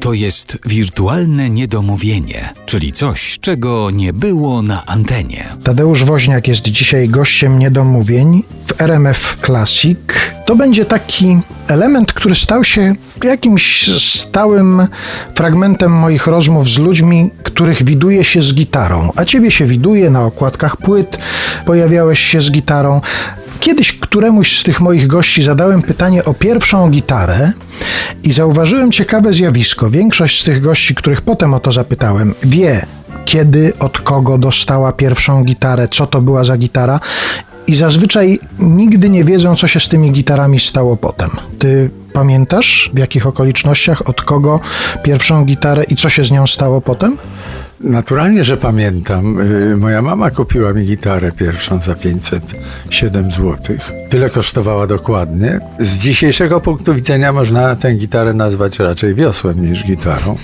to jest wirtualne niedomówienie, czyli coś, czego nie było na antenie. Tadeusz Woźniak jest dzisiaj gościem niedomówień w RMF Classic. To będzie taki element, który stał się jakimś stałym fragmentem moich rozmów z ludźmi, których widuje się z gitarą. A ciebie się widuje na okładkach płyt, pojawiałeś się z gitarą. Kiedyś któremuś z tych moich gości zadałem pytanie o pierwszą gitarę i zauważyłem ciekawe zjawisko. Większość z tych gości, których potem o to zapytałem, wie, kiedy, od kogo dostała pierwszą gitarę, co to była za gitara. I zazwyczaj nigdy nie wiedzą, co się z tymi gitarami stało potem. Ty pamiętasz, w jakich okolicznościach, od kogo pierwszą gitarę i co się z nią stało potem? Naturalnie, że pamiętam. Y, moja mama kupiła mi gitarę pierwszą za 507 zł. Tyle kosztowała dokładnie. Z dzisiejszego punktu widzenia można tę gitarę nazwać raczej wiosłem niż gitarą.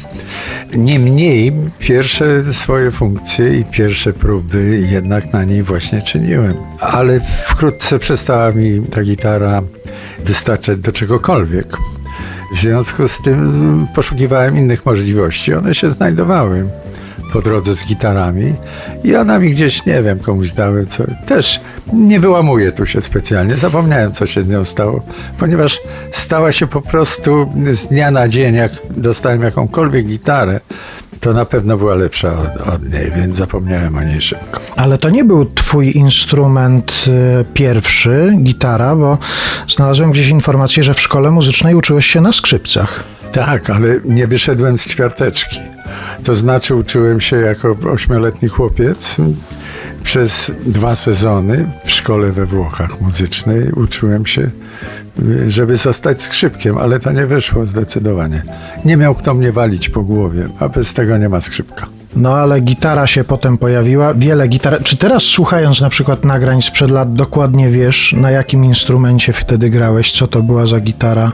Niemniej pierwsze swoje funkcje i pierwsze próby jednak na niej właśnie czyniłem. Ale wkrótce przestała mi ta gitara wystarczać do czegokolwiek. W związku z tym poszukiwałem innych możliwości. One się znajdowały po drodze z gitarami i ona mi gdzieś, nie wiem, komuś dałem, co też nie wyłamuję tu się specjalnie. Zapomniałem, co się z nią stało, ponieważ stała się po prostu z dnia na dzień, jak dostałem jakąkolwiek gitarę, to na pewno była lepsza od, od, niej, więc zapomniałem o niej szybko. Ale to nie był twój instrument y, pierwszy, gitara, bo znalazłem gdzieś informację, że w szkole muzycznej uczyłeś się na skrzypcach. Tak, ale nie wyszedłem z ćwiarteczki. To znaczy uczyłem się jako ośmioletni chłopiec przez dwa sezony w szkole we Włochach muzycznej. Uczyłem się, żeby zostać skrzypkiem, ale to nie wyszło zdecydowanie. Nie miał kto mnie walić po głowie, a bez tego nie ma skrzypka. No ale gitara się potem pojawiła, wiele gitar. Czy teraz słuchając na przykład nagrań sprzed lat dokładnie wiesz, na jakim instrumencie wtedy grałeś, co to była za gitara?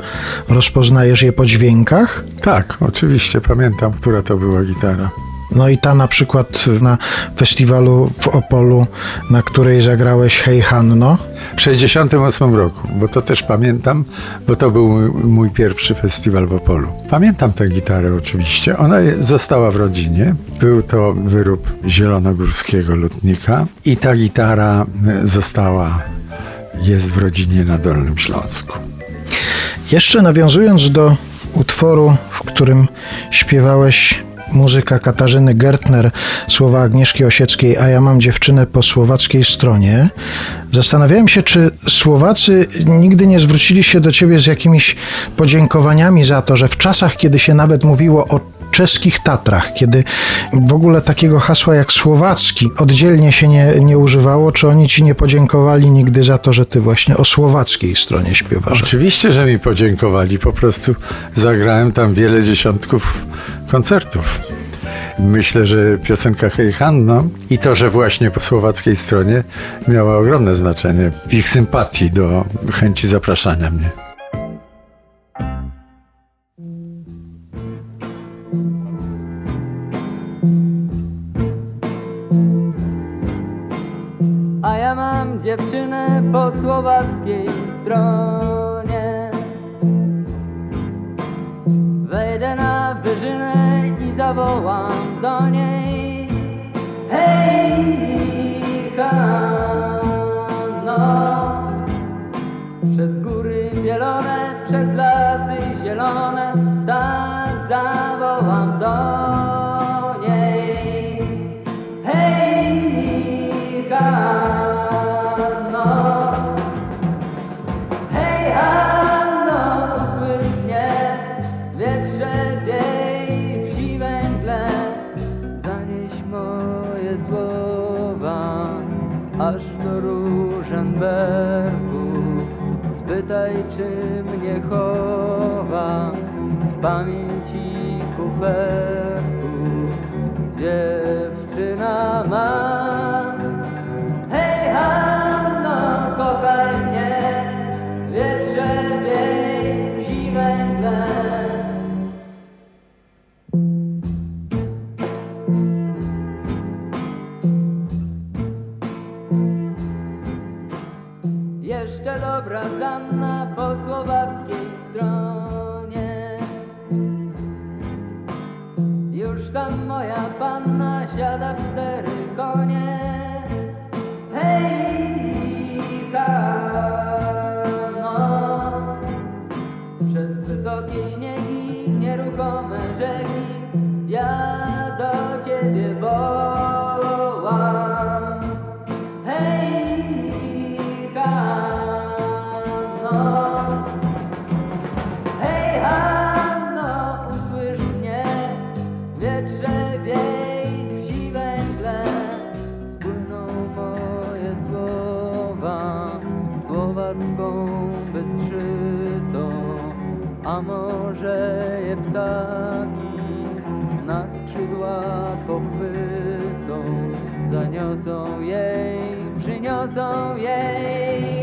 Rozpoznajesz je po dźwiękach? Tak, oczywiście pamiętam, która to była gitara. No i ta na przykład na festiwalu w Opolu, na której zagrałeś Hej Hanno. W 68 roku, bo to też pamiętam, bo to był mój pierwszy festiwal w Opolu. Pamiętam tę gitarę oczywiście. Ona została w rodzinie. Był to wyrób zielonogórskiego lutnika i ta gitara została, jest w rodzinie na Dolnym Śląsku. Jeszcze nawiązując do utworu, w którym śpiewałeś muzyka Katarzyny Gertner, słowa Agnieszki Osieckiej, a ja mam dziewczynę po słowackiej stronie. Zastanawiałem się, czy Słowacy nigdy nie zwrócili się do ciebie z jakimiś podziękowaniami za to, że w czasach, kiedy się nawet mówiło o czeskich Tatrach, kiedy w ogóle takiego hasła jak słowacki oddzielnie się nie, nie używało, czy oni ci nie podziękowali nigdy za to, że ty właśnie o słowackiej stronie śpiewasz? Oczywiście, że mi podziękowali. Po prostu zagrałem tam wiele dziesiątków koncertów. Myślę, że piosenka Hej Hanno i to, że właśnie po słowackiej stronie miała ogromne znaczenie w ich sympatii do chęci zapraszania mnie. Mam dziewczynę po słowackiej stronie. Wejdę na wyżynę i zawołam do niej Spytaj, czy mnie chowa W pamięci kuferku. Dziewczyna ma. Hej Hanno, Jeszcze dobra zanna po słowackiej stronie tam moja panna siada w cztery konie. Hej, Hanno, przez wysokie śniegi, nieruchome rzeki, ja słowacką bystrzycą, a może je ptaki na skrzydła pochwycą, zaniosą jej, przyniosą jej,